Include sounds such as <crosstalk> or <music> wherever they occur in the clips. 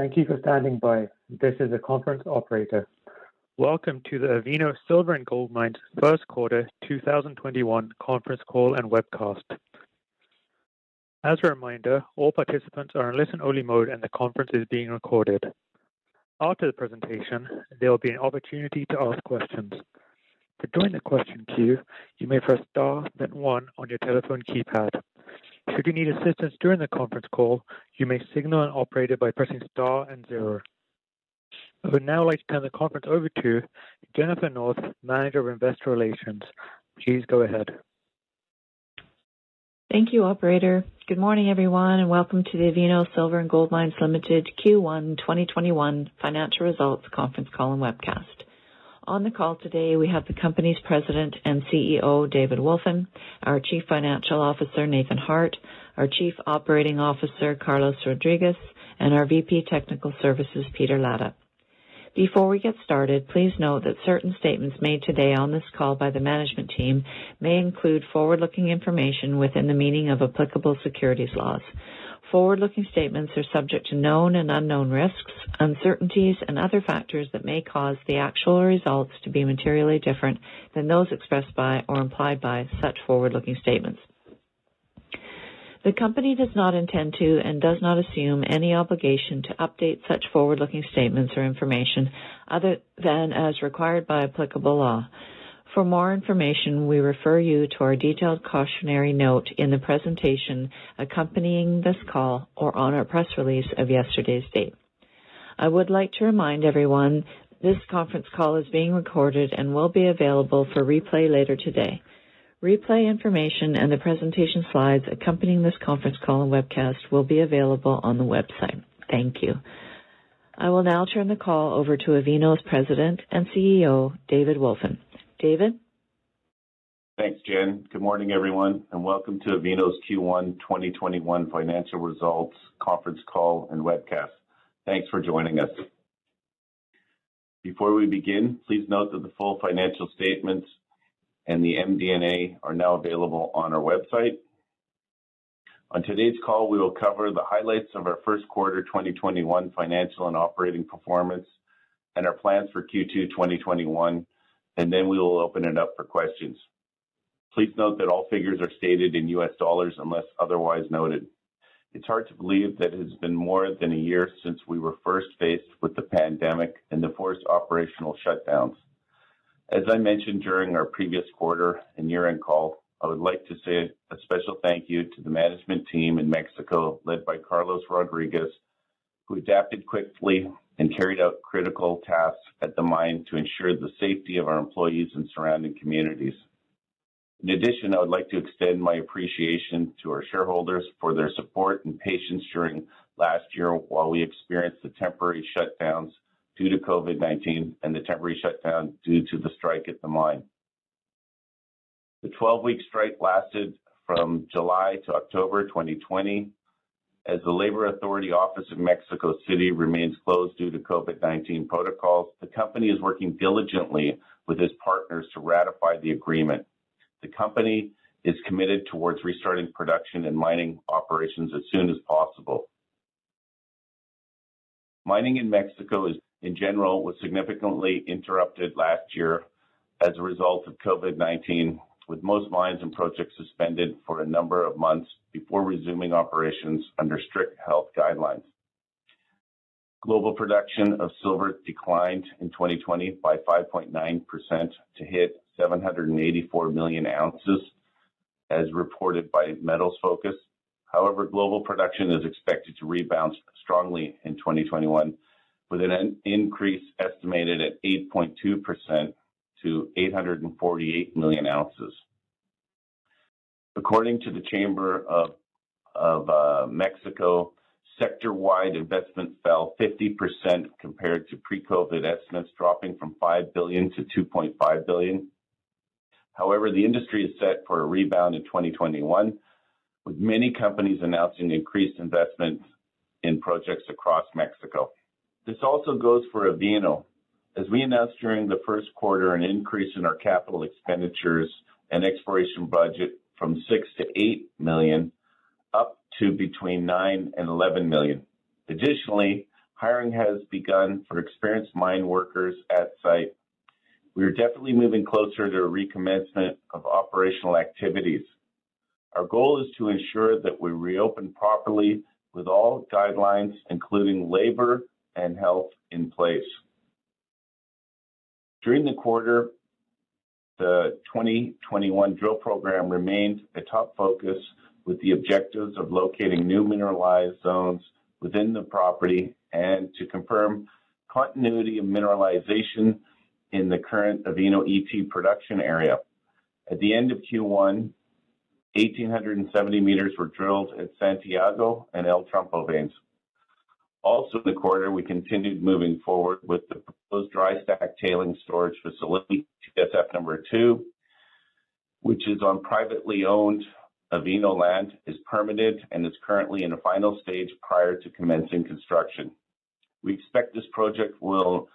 Thank you for standing by. This is the conference operator. Welcome to the Avino Silver and Gold Mines first quarter 2021 conference call and webcast. As a reminder, all participants are in listen-only mode and the conference is being recorded. After the presentation, there will be an opportunity to ask questions. To join the question queue, you may press star then one on your telephone keypad. Should you need assistance during the conference call, you may signal an operator by pressing star and zero. I would now like to turn the conference over to Jennifer North, Manager of Investor Relations. Please go ahead. Thank you, operator. Good morning, everyone, and welcome to the Avino Silver and Gold Mines Limited Q1 2021 financial results conference call and webcast. On the call today, we have the company's President and CEO, David Wolfin, our Chief Financial Officer, Nathan Harte, our Chief Operating Officer, Carlos Rodriguez, and our VP Technical Services, Peter Latta. Before we get started, please note that certain statements made today on this call by the management team may include forward-looking information within the meaning of applicable securities laws. Forward-looking statements are subject to known and unknown risks, uncertainties, and other factors that may cause the actual results to be materially different than those expressed by or implied by such forward-looking statements. The company does not intend to and does not assume any obligation to update such forward-looking statements or information other than as required by applicable law. For more information, we refer you to our detailed cautionary note in the presentation accompanying this call or on our press release of yesterday's date. I would like to remind everyone this conference call is being recorded and will be available for replay later today. Replay information and the presentation slides accompanying this conference call and webcast will be available on the website. Thank you. I will now turn the call over to Avino's President and CEO, David Wolfin. David? Thanks, Jen. Good morning, everyone, and welcome to Avino's Q1 2021 financial results conference call and webcast. Thanks for joining us. Before we begin, please note that the full financial statements and the MD&A are now available on our website. On today's call, we will cover the highlights of our first quarter 2021 financial and operating performance and our plans for Q2 2021, and then we will open it up for questions. Please note that all figures are stated in US dollars unless otherwise noted. It's hard to believe that it has been more than a year since we were first faced with the pandemic and the forced operational shutdowns. As I mentioned during our previous quarter and year-end call, I would like to say a special thank you to the management team in Mexico, led by Carlos Rodriguez, who adapted quickly and carried out critical tasks at the mine to ensure the safety of our employees and surrounding communities. In addition, I would like to extend my appreciation to our shareholders for their support and patience during last year while we experienced the temporary shutdowns due to COVID-19 and the temporary shutdown due to the strike at the mine. The 12-week strike lasted from July to October 2020 as the Labor Authority office in Mexico City remains closed due to COVID-19 protocols, the company is working diligently with its partners to ratify the agreement. The company is committed towards restarting production and mining operations as soon as possible. Mining in Mexico is, in general was significantly interrupted last year as a result of COVID-19, with most mines and projects suspended for a number of months before resuming operations under strict health guidelines. Global production of silver declined in 2020 by 5.9% to hit 784 million ounces, as reported by Metals Focus. However, global production is expected to rebound strongly in 2021, with an increase estimated at 8.2% to 848 million ounces. According to the Chamber of uh, Mexico, sector-wide investment fell 50% compared to pre-COVID estimates, dropping from 5 billion to 2.5 billion. However, the industry is set for a rebound in 2021, with many companies announcing increased investment in projects across Mexico. This also goes for Avino. As we announced during the first quarter, an increase in our capital expenditures and exploration budget from 6 to 8 million up to between 9 and 11 million. Additionally, hiring has begun for experienced mine workers at site. We are definitely moving closer to a recommencement of operational activities. Our goal is to ensure that we reopen properly with all guidelines, including labor and health, in place. During the quarter, the 2021 drill program remained a top focus with the objectives of locating new mineralized zones within the property and to confirm continuity of mineralization in the current Avino ET production area. At the end of Q1, 1,870 meters were drilled at Santiago and El Trompo veins. Also in the quarter, we continued moving forward with the proposed dry stack tailings storage facility, TSF number two, which is on privately owned Avino land, is permitted and is currently in a final stage prior to commencing construction. We expect this project will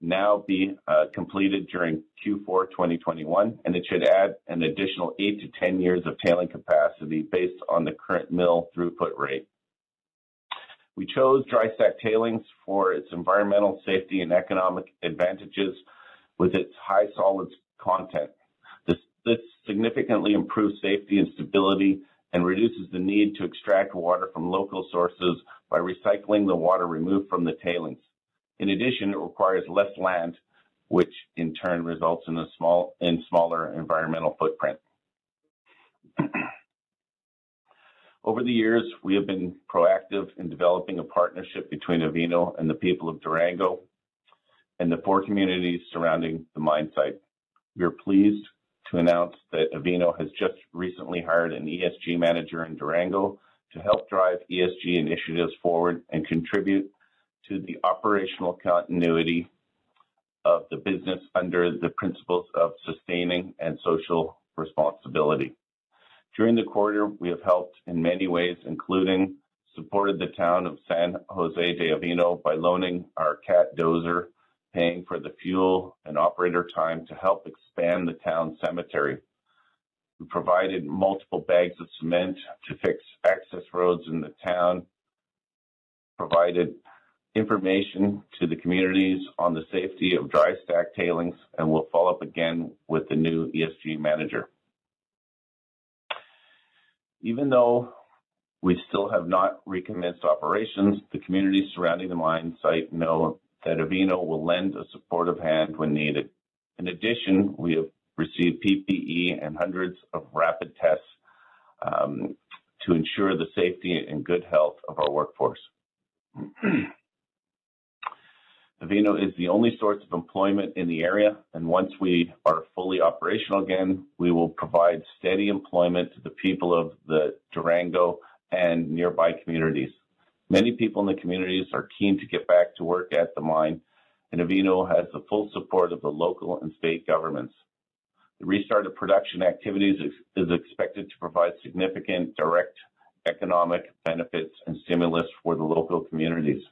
now be uh, completed during Q4 2021, and it should add an additional 8 to 10 years of tailing capacity based on the current mill throughput rate. We chose dry stack tailings for its environmental safety and economic advantages with its high solids content. This significantly improves safety and stability and reduces the need to extract water from local sources by recycling the water removed from the tailings. In addition, it requires less land, which in turn results in a smaller environmental footprint. Over the years, we have been proactive in developing a partnership between Avino and the people of Durango and the four communities surrounding the mine site. We are pleased to announce that Avino has just recently hired an ESG manager in Durango to help drive ESG initiatives forward and contribute to the operational continuity of the business under the principles of sustaining and social responsibility. During the quarter, we have helped in many ways, including supported the town of San Jose de Avino by loaning our Cat dozer, paying for the fuel and operator time to help expand the town cemetery. We provided multiple bags of cement to fix access roads in the town, provided information to the communities on the safety of dry stack tailings, and will follow up again with the new ESG manager. Even though we still have not recommenced operations, the communities surrounding the mine site know that Avino will lend a supportive hand when needed. In addition, we have received PPE and hundreds of rapid tests um, to ensure the safety and good health of our workforce. <clears throat> Avino is the only source of employment in the area, and once we are fully operational again, we will provide steady employment to the people of the Durango and nearby communities. Many people in the communities are keen to get back to work at the mine, and Avino has the full support of the local and state governments. The restart of production activities is expected to provide significant direct economic benefits and stimulus for the local communities.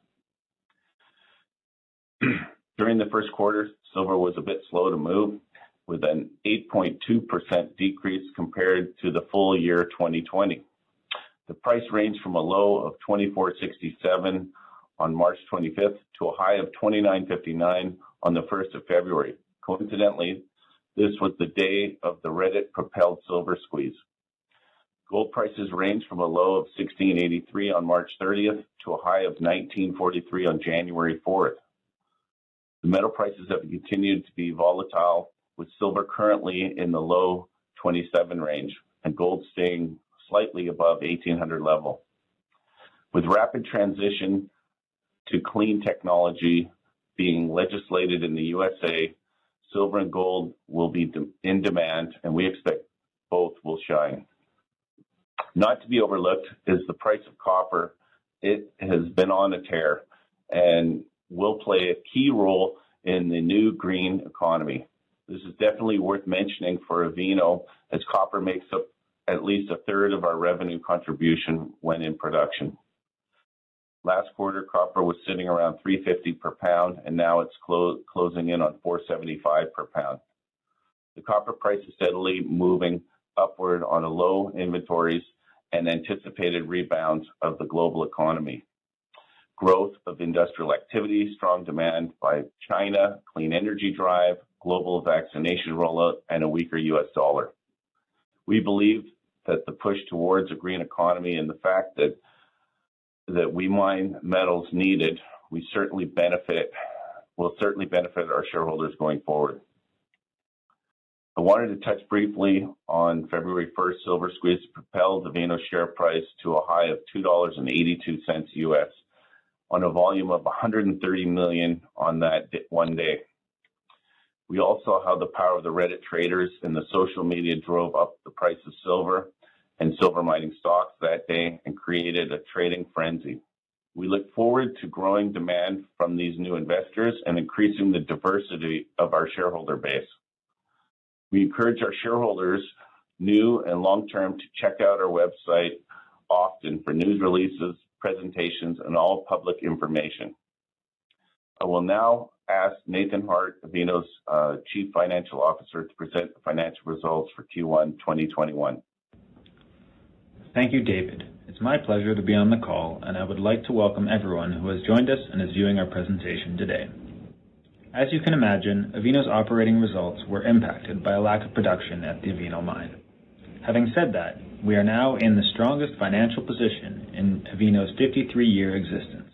<clears throat> During the first quarter, silver was a bit slow to move, with an 8.2% decrease compared to the full year 2020. The price ranged from a low of $24.67 on March 25th to a high of $29.59 on the 1st of February. Coincidentally, this was the day of the Reddit-propelled silver squeeze. Gold prices ranged from a low of 1,683 on March 30th to a high of 1,943 on January 4th. The metal prices have continued to be volatile, with silver currently in the low 27 range and gold staying slightly above 1,800 level. With rapid transition to clean technology being legislated in the USA, silver and gold will be in demand, and we expect both will shine. Not to be overlooked is the price of copper it has been on a tear and will play a key role in the new green economy. This is definitely worth mentioning for Avino as copper makes up at least a third of our revenue contribution when in production. Last quarter, copper was sitting around 350 per pound, and now it's clo closing in on 475 per pound. The copper price is steadily moving upward on a low inventories and anticipated rebounds of the global economy. Growth of industrial activity, strong demand by China, clean energy drive, global vaccination rollout, and a weaker US dollar. We believe that the push towards a green economy and the fact that that we mine metals needed, we certainly benefit will certainly benefit our shareholders going forward. I wanted to touch briefly on February 1st, Silver Squeeze propelled the Avino share price to a high of $2.82 US on a volume of 130 million on that one day. We all saw how the power of the Reddit traders and the social media drove up the price of silver and silver mining stocks that day and created a trading frenzy. We look forward to growing demand from these new investors and increasing the diversity of our shareholder base. We encourage our shareholders, new and long-term, to check out our website often for news releases, presentations, and all public information. I will now ask Nathan Harte, Avino's uh, Chief Financial Officer, to present the financial results for Q1 2021. Thank you, David. It's my pleasure to be on the call, and I would like to welcome everyone who has joined us and is viewing our presentation today. As you can imagine, Avino's operating results were impacted by a lack of production at the Avino mine. Having said that, we are now in the strongest financial position in Avino's 53-year existence.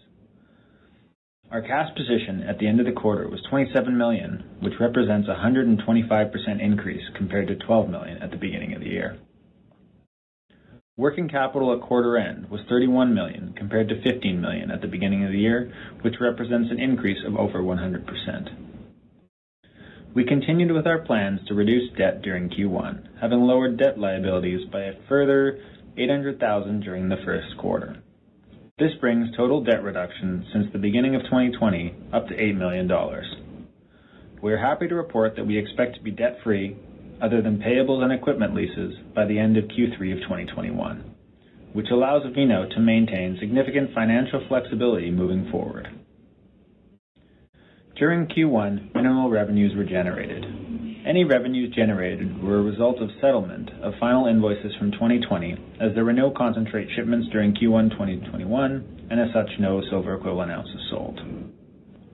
Our cash position at the end of the quarter was 27 million, which represents a 125% increase compared to 12 million at the beginning of the year. Working capital at quarter end was 31 million compared to 15 million at the beginning of the year, which represents an increase of over 100%. We continued with our plans to reduce debt during Q1, having lowered debt liabilities by a further 800,000 during the first quarter. This brings total debt reduction since the beginning of 2020 up to $8 million. We are happy to report that we expect to be debt-free other than payables and equipment leases by the end of Q3 of 2021, which allows Avino to maintain significant financial flexibility moving forward. During Q1, minimal revenues were generated. Any revenues generated were a result of settlement of final invoices from 2020, as there were no concentrate shipments during Q1 2021, and as such, no silver equivalent ounces sold.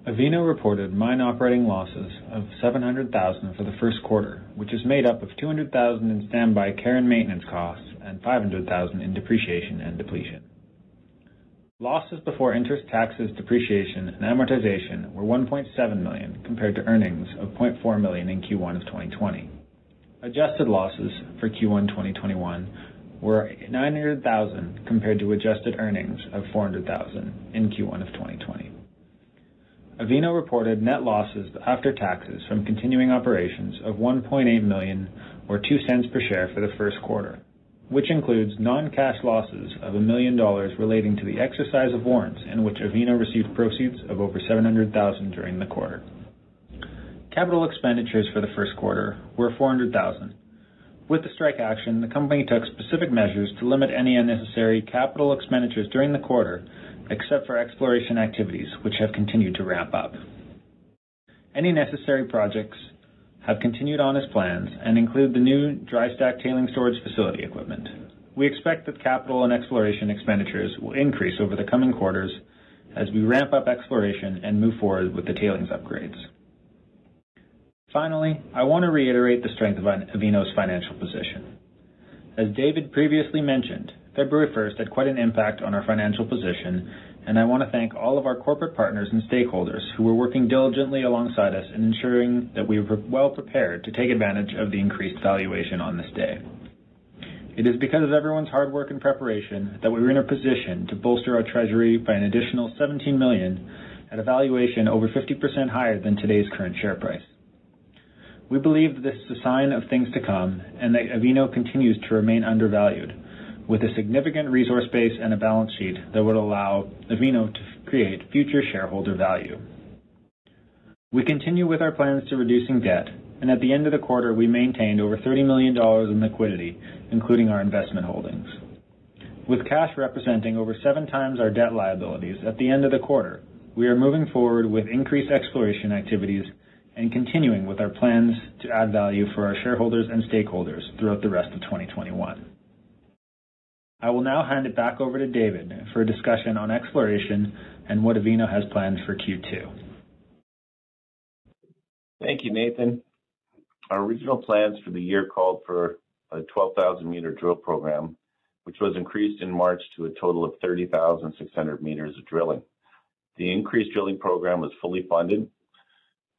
Avino reported mine operating losses of 700,000 for the first quarter, which is made up of 200,000 in standby care and maintenance costs and 500,000 in depreciation and depletion. Losses before interest, taxes, depreciation, and amortization were 1.7 million compared to earnings of 0.4 million in Q1 of 2020. Adjusted losses for Q1 2021 were 900,000 compared to adjusted earnings of 400,000 in Q1 of 2020. Avino reported net losses after taxes from continuing operations of 1.8 million or $0.02 per share for the first quarter, which includes non-cash losses of $1 million relating to the exercise of warrants in which Avino received proceeds of over 700,000 during the quarter. Capital expenditures for the first quarter were 400,000. With the strike action, the company took specific measures to limit any unnecessary capital expenditures during the quarter except for exploration activities, which have continued to ramp up. Any necessary projects have continued on as plans and include the new dry stack tailing storage facility equipment. We expect that capital and exploration expenditures will increase over the coming quarters as we ramp up exploration and move forward with the tailings upgrades. Finally, I want to reiterate the strength of Avino's financial position. As David previously mentioned, February 1st had quite an impact on our financial position, and I want to thank all of our corporate partners and stakeholders who were working diligently alongside us in ensuring that we were well prepared to take advantage of the increased valuation on this day. It is because of everyone's hard work and preparation that we were in a position to bolster our treasury by an additional 17 million at a valuation over 50% higher than today's current share price. We believe this is a sign of things to come and that Avino continues to remain undervalued, with a significant resource base and a balance sheet that would allow Avino to create future shareholder value. We continue with our plans to reducing debt, and at the end of the quarter, we maintained over $30 million in liquidity, including our investment holdings. With cash representing over seven times our debt liabilities at the end of the quarter, we are moving forward with increased exploration activities and continuing with our plans to add value for our shareholders and stakeholders throughout the rest of 2021. I will now hand it back over to David for a discussion on exploration and what Avino has planned for Q2. Thank you, Nathan. Our original plans for the year called for a 12,000-meter drill program, which was increased in March to a total of 30,600 meters of drilling. The increased drilling program was fully funded.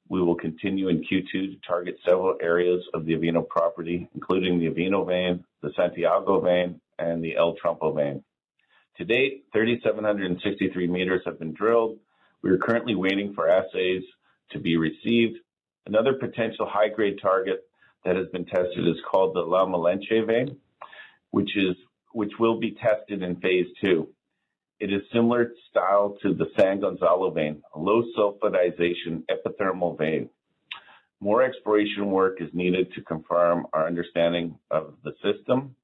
We will continue in Q2 to target several areas of the Avino property, including the Avino vein, the Santiago vein, and the El Trompo vein. To date, 3,763 meters have been drilled. We are currently waiting for assays to be received. Another potential high-grade target that has been tested is called the La Malinche vein, which will be tested in phase two. It is similar style to the San Gonzalo vein, a low sulfidization epithermal vein. More exploration work is needed to confirm our understanding of the system.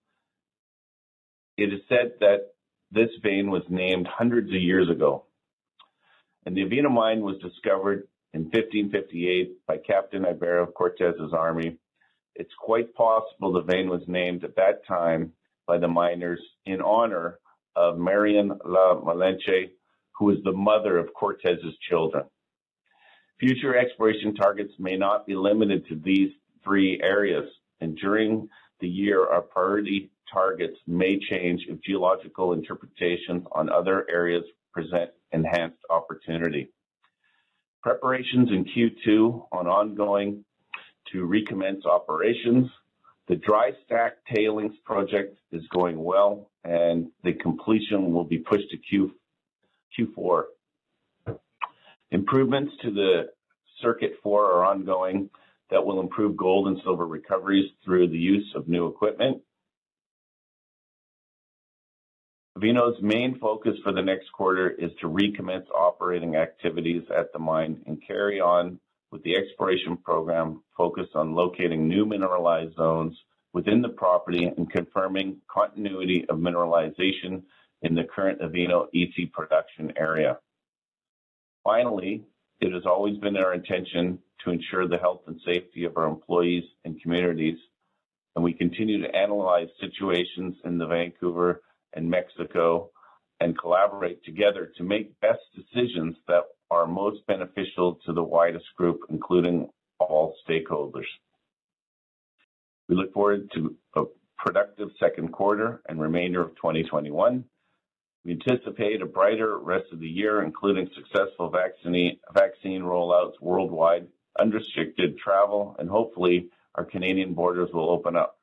It is said that this vein was named hundreds of years ago, and the Avino mine was discovered in 1558 by Captain Ibero of Cortez's army. It's quite possible the vein was named at that time by the miners in honor of Marian La Malinche, who was the mother of Cortez's children. Future exploration targets may not be limited to these three areas, and during the year, our priority targets may change if geological interpretations on other areas present enhanced opportunity. Preparations in Q2 on ongoing to recommence operations. The dry stack tailings project is going well, and the completion will be pushed to Q, Q4. Improvements to the circuit four are ongoing that will improve gold and silver recoveries through the use of new equipment. Avino's main focus for the next quarter is to recommence operating activities at the mine and carry on with the exploration program focused on locating new mineralized zones within the property and confirming continuity of mineralization in the current Avino ET production area. Finally, it has always been our intention to ensure the health and safety of our employees and communities, and we continue to analyze situations in the Vancouver and Mexico and collaborate together to make best decisions that are most beneficial to the widest group, including all stakeholders. We look forward to a productive second quarter and remainder of 2021. We anticipate a brighter rest of the year, including successful vaccine vaccine rollouts worldwide, unrestricted travel, and hopefully our Canadian borders will open up.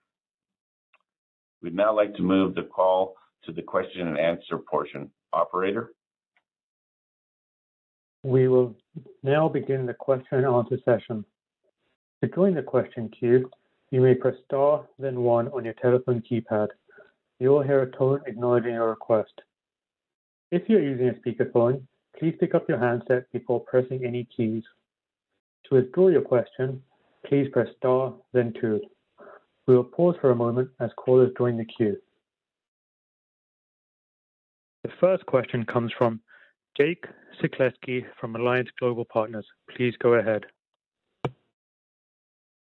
We'd now like to move the call to the question and answer portion. Operator? We will now begin the question and answer session. To join the question queue, you may press star then one on your telephone keypad. You will hear a tone acknowledging your request. If you're using a speakerphone, please pick up your handset before pressing any keys. To withdraw your question, please press star then two. We will pause for a moment as callers join the queue. The first question comes from Jake Sekelsky from Alliance Global Partners. Please go ahead.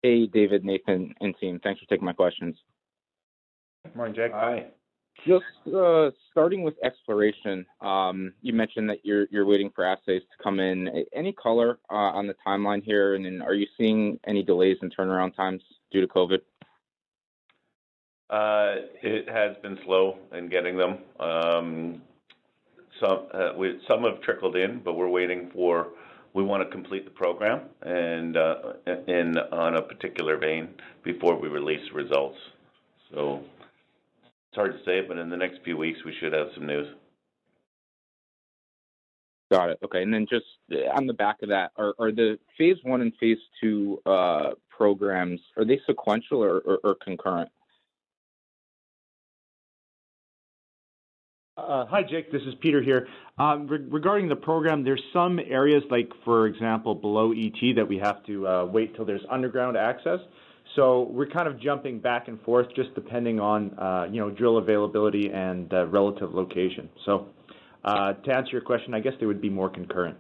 Hey, David, Nathan, and team. Thanks for taking my questions. Good morning, Jake. Hi. Just uh, starting with exploration, um, you mentioned that you're waiting for assays to come in. Any color uh, on the timeline here? And are you seeing any delays in turnaround times due to COVID? Uh, it has been slow in getting them. Um, uh, some have trickled in, but we're waiting for. We want to complete the program and uh, in on a particular vein before we release results. So it's hard to say, but in the next few weeks, we should have some news. Got it. Okay. And then just on the back of that, are the phase one and phase two programs, are they sequential or concurrent? Uh, hi, Jake. This is Peter here. Um, re regarding the program, there's some areas, like for example, below ET, that we have to uh, wait till there's underground access. So we're kind of jumping back and forth, just depending on uh, you know drill availability and relative location. So uh, to answer your question, I guess they would be more concurrent.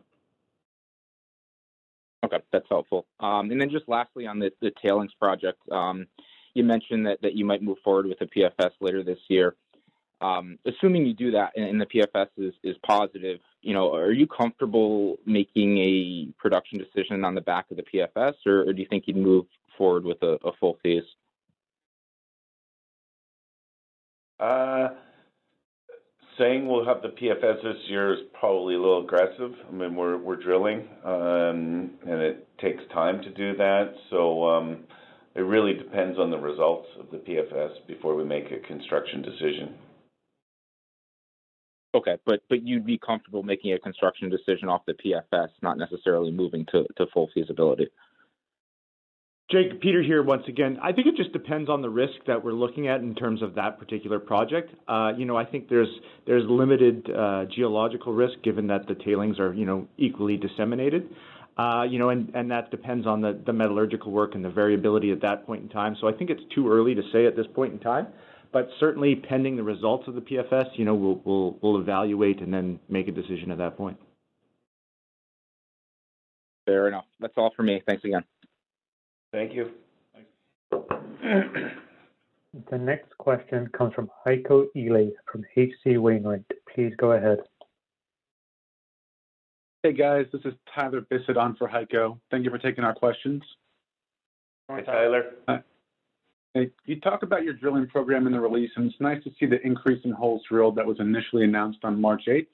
Okay, that's helpful. Um, and then just lastly on the, the tailings project, um, you mentioned that, that you might move forward with a PFS later this year. Um, assuming you do that and, the PFS is, is positive, you know, are you comfortable making a production decision on the back of the PFS, or, or do you think you'd move forward with a, a full phase? Uh, saying we'll have the PFS this year is probably a little aggressive. I mean, we're we're drilling, um, and it takes time to do that. So um, it really depends on the results of the PFS before we make a construction decision. Okay, but but you'd be comfortable making a construction decision off the PFS, not necessarily moving to, to full feasibility. Jake, Peter here once again. I think it just depends on the risk that we're looking at in terms of that particular project. Uh, you know, I think there's there's limited uh, geological risk given that the tailings are you know equally disseminated. Uh, you know, and, and that depends on the, the metallurgical work and the variability at that point in time. So I think it's too early to say at this point in time. But certainly, pending the results of the PFS, you know, we'll we'll, we'll evaluate and then make a decision at that point. Fair enough. That's all for me. Thanks again. Thank you. The next question comes from Heiko Ihle from H.C. Wainwright. Please go ahead. Hey, guys. This is Tyler Bissett on for Heiko. Thank you for taking our questions. Hi, Tyler. Hey, you talk about your drilling program in the release, and it's nice to see the increase in holes drilled that was initially announced on March 8th.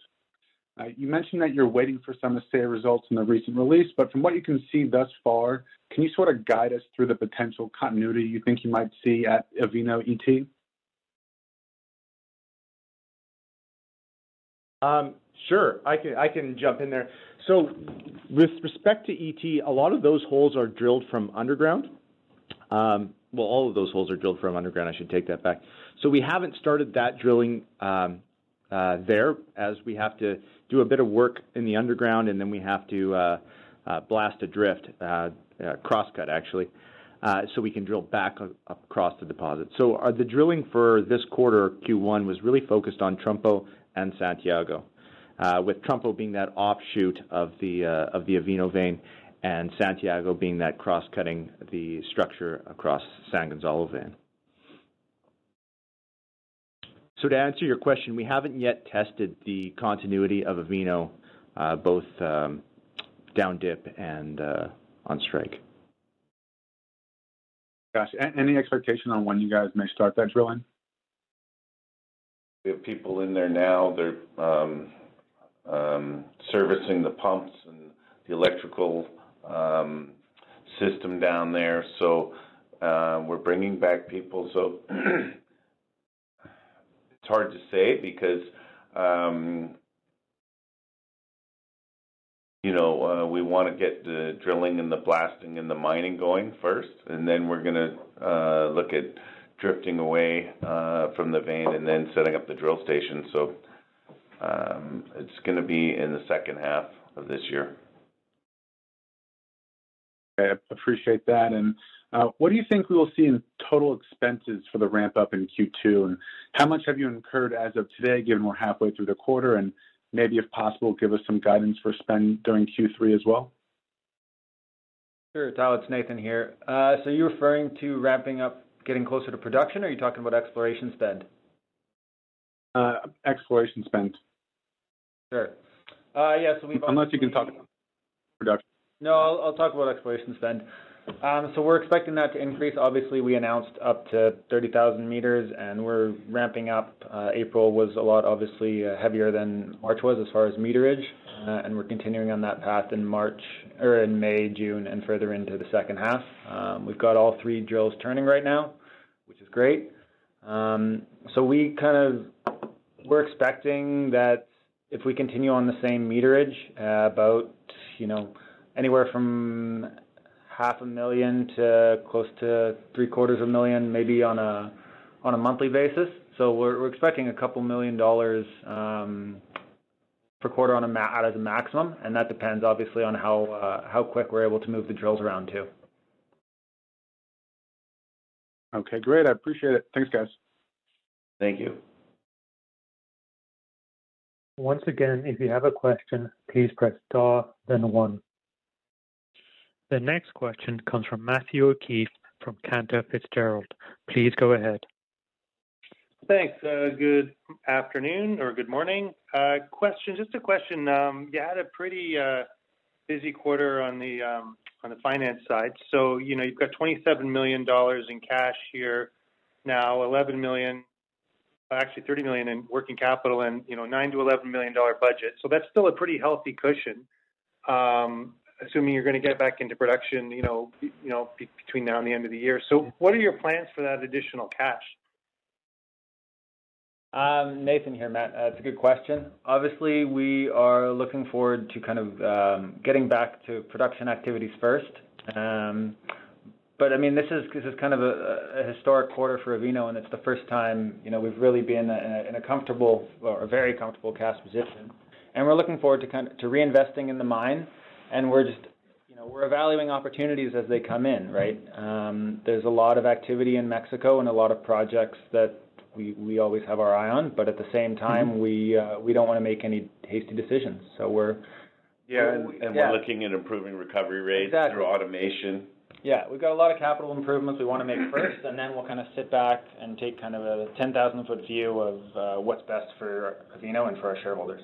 Uh, you mentioned that you're waiting for some assay results in the recent release, but from what you can see thus far, can you sort of guide us through the potential continuity you think you might see at Avino ET? Um, sure, I can I can jump in there. So, with respect to ET, a lot of those holes are drilled from underground. Um, well, all of those holes are drilled from underground. I should take that back. So we haven't started that drilling um, uh, there, as we have to do a bit of work in the underground, and then we have to uh, uh, blast a drift, uh, uh, crosscut actually, uh, so we can drill back across the deposit. So the drilling for this quarter, Q1, was really focused on Trompo and Santiago, with Trompo being that offshoot of the of the Avino vein, and Santiago being that cross-cutting the structure across San Gonzalo vein. So to answer your question, we haven't yet tested the continuity of Avino, uh, both um, down dip and uh, on strike. Gosh, any expectation on when you guys may start that drilling? We have people in there now. They're um, um, servicing the pumps and the electrical um, system down there. So uh, we're bringing back people. So <clears throat> it's hard to say because um, you know uh, we want to get the drilling and the blasting and the mining going first, and then we're going to uh, look at drifting away uh, from the vein and then setting up the drill station. So um, it's going to be in the second half of this year. I appreciate that. And uh, what do you think we will see in total expenses for the ramp up in Q2? And how much have you incurred as of today, given we're halfway through the quarter? And maybe, if possible, give us some guidance for spend during Q3 as well. Sure, Tyler, it's Nathan here. Uh, so you're referring to ramping up, getting closer to production, or are you talking about exploration spend? Uh, exploration spend. Sure. Yeah, so we've Unless you can talk about. No, I'll talk about exploration spend. Um, so we're expecting that to increase. Obviously, we announced up to 30,000 meters, and we're ramping up. Uh, April was a lot, obviously, uh, heavier than March was as far as meterage, uh, and we're continuing on that path in March or in May, June, and further into the second half. Um, we've got all three drills turning right now, which is great. Um, so we kind of we're expecting that if we continue on the same meterage, uh, about you know anywhere from half a million to close to three quarters of a million, maybe on a on a monthly basis. So we're, we're expecting a couple million dollars um, per quarter on a ma- as a maximum, and that depends obviously on how uh, how quick we're able to move the drills around too. Okay, great. I appreciate it. Thanks, guys. Thank you. Once again, if you have a question, please press star, then one. The next question comes from Matthew O'Keefe from Cantor Fitzgerald. Please go ahead. Thanks. Uh, good afternoon or good morning. Uh, question, just a question. Um, you had a pretty uh, busy quarter on the um, on the finance side. So you know you've got 27 million dollars in cash here now, 11 million, actually 30 million in working capital, and you know 9 to 11 million dollar budget. So that's still a pretty healthy cushion. Um, assuming you're going to get back into production, you know, you know, be, between now and the end of the year. So, what are your plans for that additional cash? Um, Nathan here, Matt. Uh, it's a good question. Obviously, we are looking forward to kind of um, getting back to production activities first. Um, but I mean, this is this is kind of a, a historic quarter for Avino, and it's the first time you know we've really been in a, in a comfortable or a very comfortable cash position, and we're looking forward to kind of to reinvesting in the mine, and we're just you know we're evaluating opportunities as they come in. Right, um, there's a lot of activity in Mexico and a lot of projects that we we always have our eye on, but at the same time, mm-hmm. we uh, we don't want to make any hasty decisions. So we're yeah, and, and yeah. we're looking at improving recovery rates exactly. through automation. Yeah, we've got a lot of capital improvements we want to make first, and then we'll kind of sit back and take kind of a 10,000 foot view of uh, what's best for Avino and for our shareholders.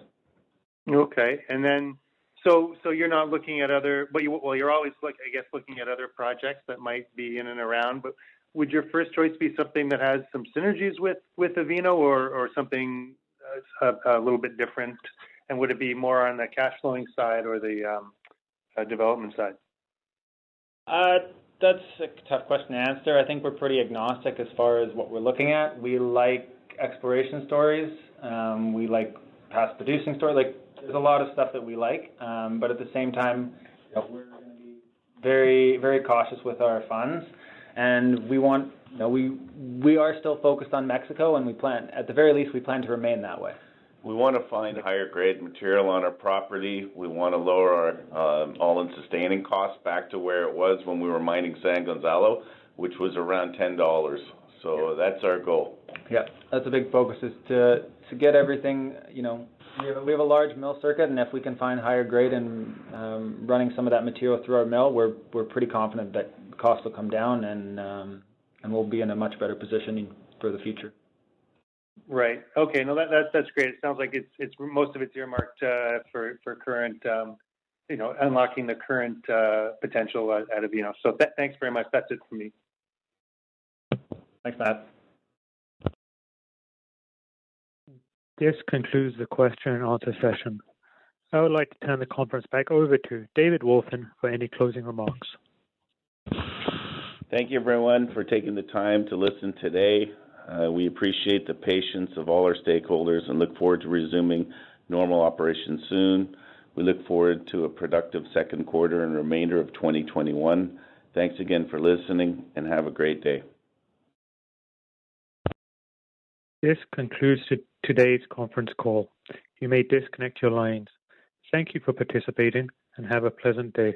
Okay, and then so so you're not looking at other, but you well you're always look I guess looking at other projects that might be in and around, but would your first choice be something that has some synergies with with Avino, or or something uh, a, a, little bit different? And would it be more on the cash flowing side or the um, uh, development side? Uh, that's a tough question to answer. I think we're pretty agnostic as far as what we're looking at. We like exploration stories. Um, we like past producing stories. Like there's a lot of stuff that we like, um, but at the same time, you know, we're going to be very very cautious with our funds and we want, you know, we we are still focused on Mexico, and we plan, at the very least, we plan to remain that way. We want to find higher grade material on our property. We want to lower our um, all-in sustaining costs back to where it was when we were mining San Gonzalo, which was around ten dollars. So that's our goal. Yeah, that's a big focus is to to get everything. You know, we have, we have a large mill circuit, and if we can find higher grade and um, running some of that material through our mill, we're we're pretty confident that costs will come down and um, and we'll be in a much better position for the future. Right. Okay. No, that, that that's great. It sounds like it's it's most of it's earmarked uh, for for current, um, you know, unlocking the current uh, potential at, at Avino. So th- thanks very much. That's it for me. Thanks, Matt. This concludes the question and answer session. I would like to turn the conference back over to David Wolfin for any closing remarks. Thank you, everyone, for taking the time to listen today. Uh, we appreciate the patience of all our stakeholders and look forward to resuming normal operations soon. We look forward to a productive second quarter and remainder of 2021. Thanks again for listening, and have a great day. This concludes today's conference call. You may disconnect your lines. Thank you for participating, and have a pleasant day.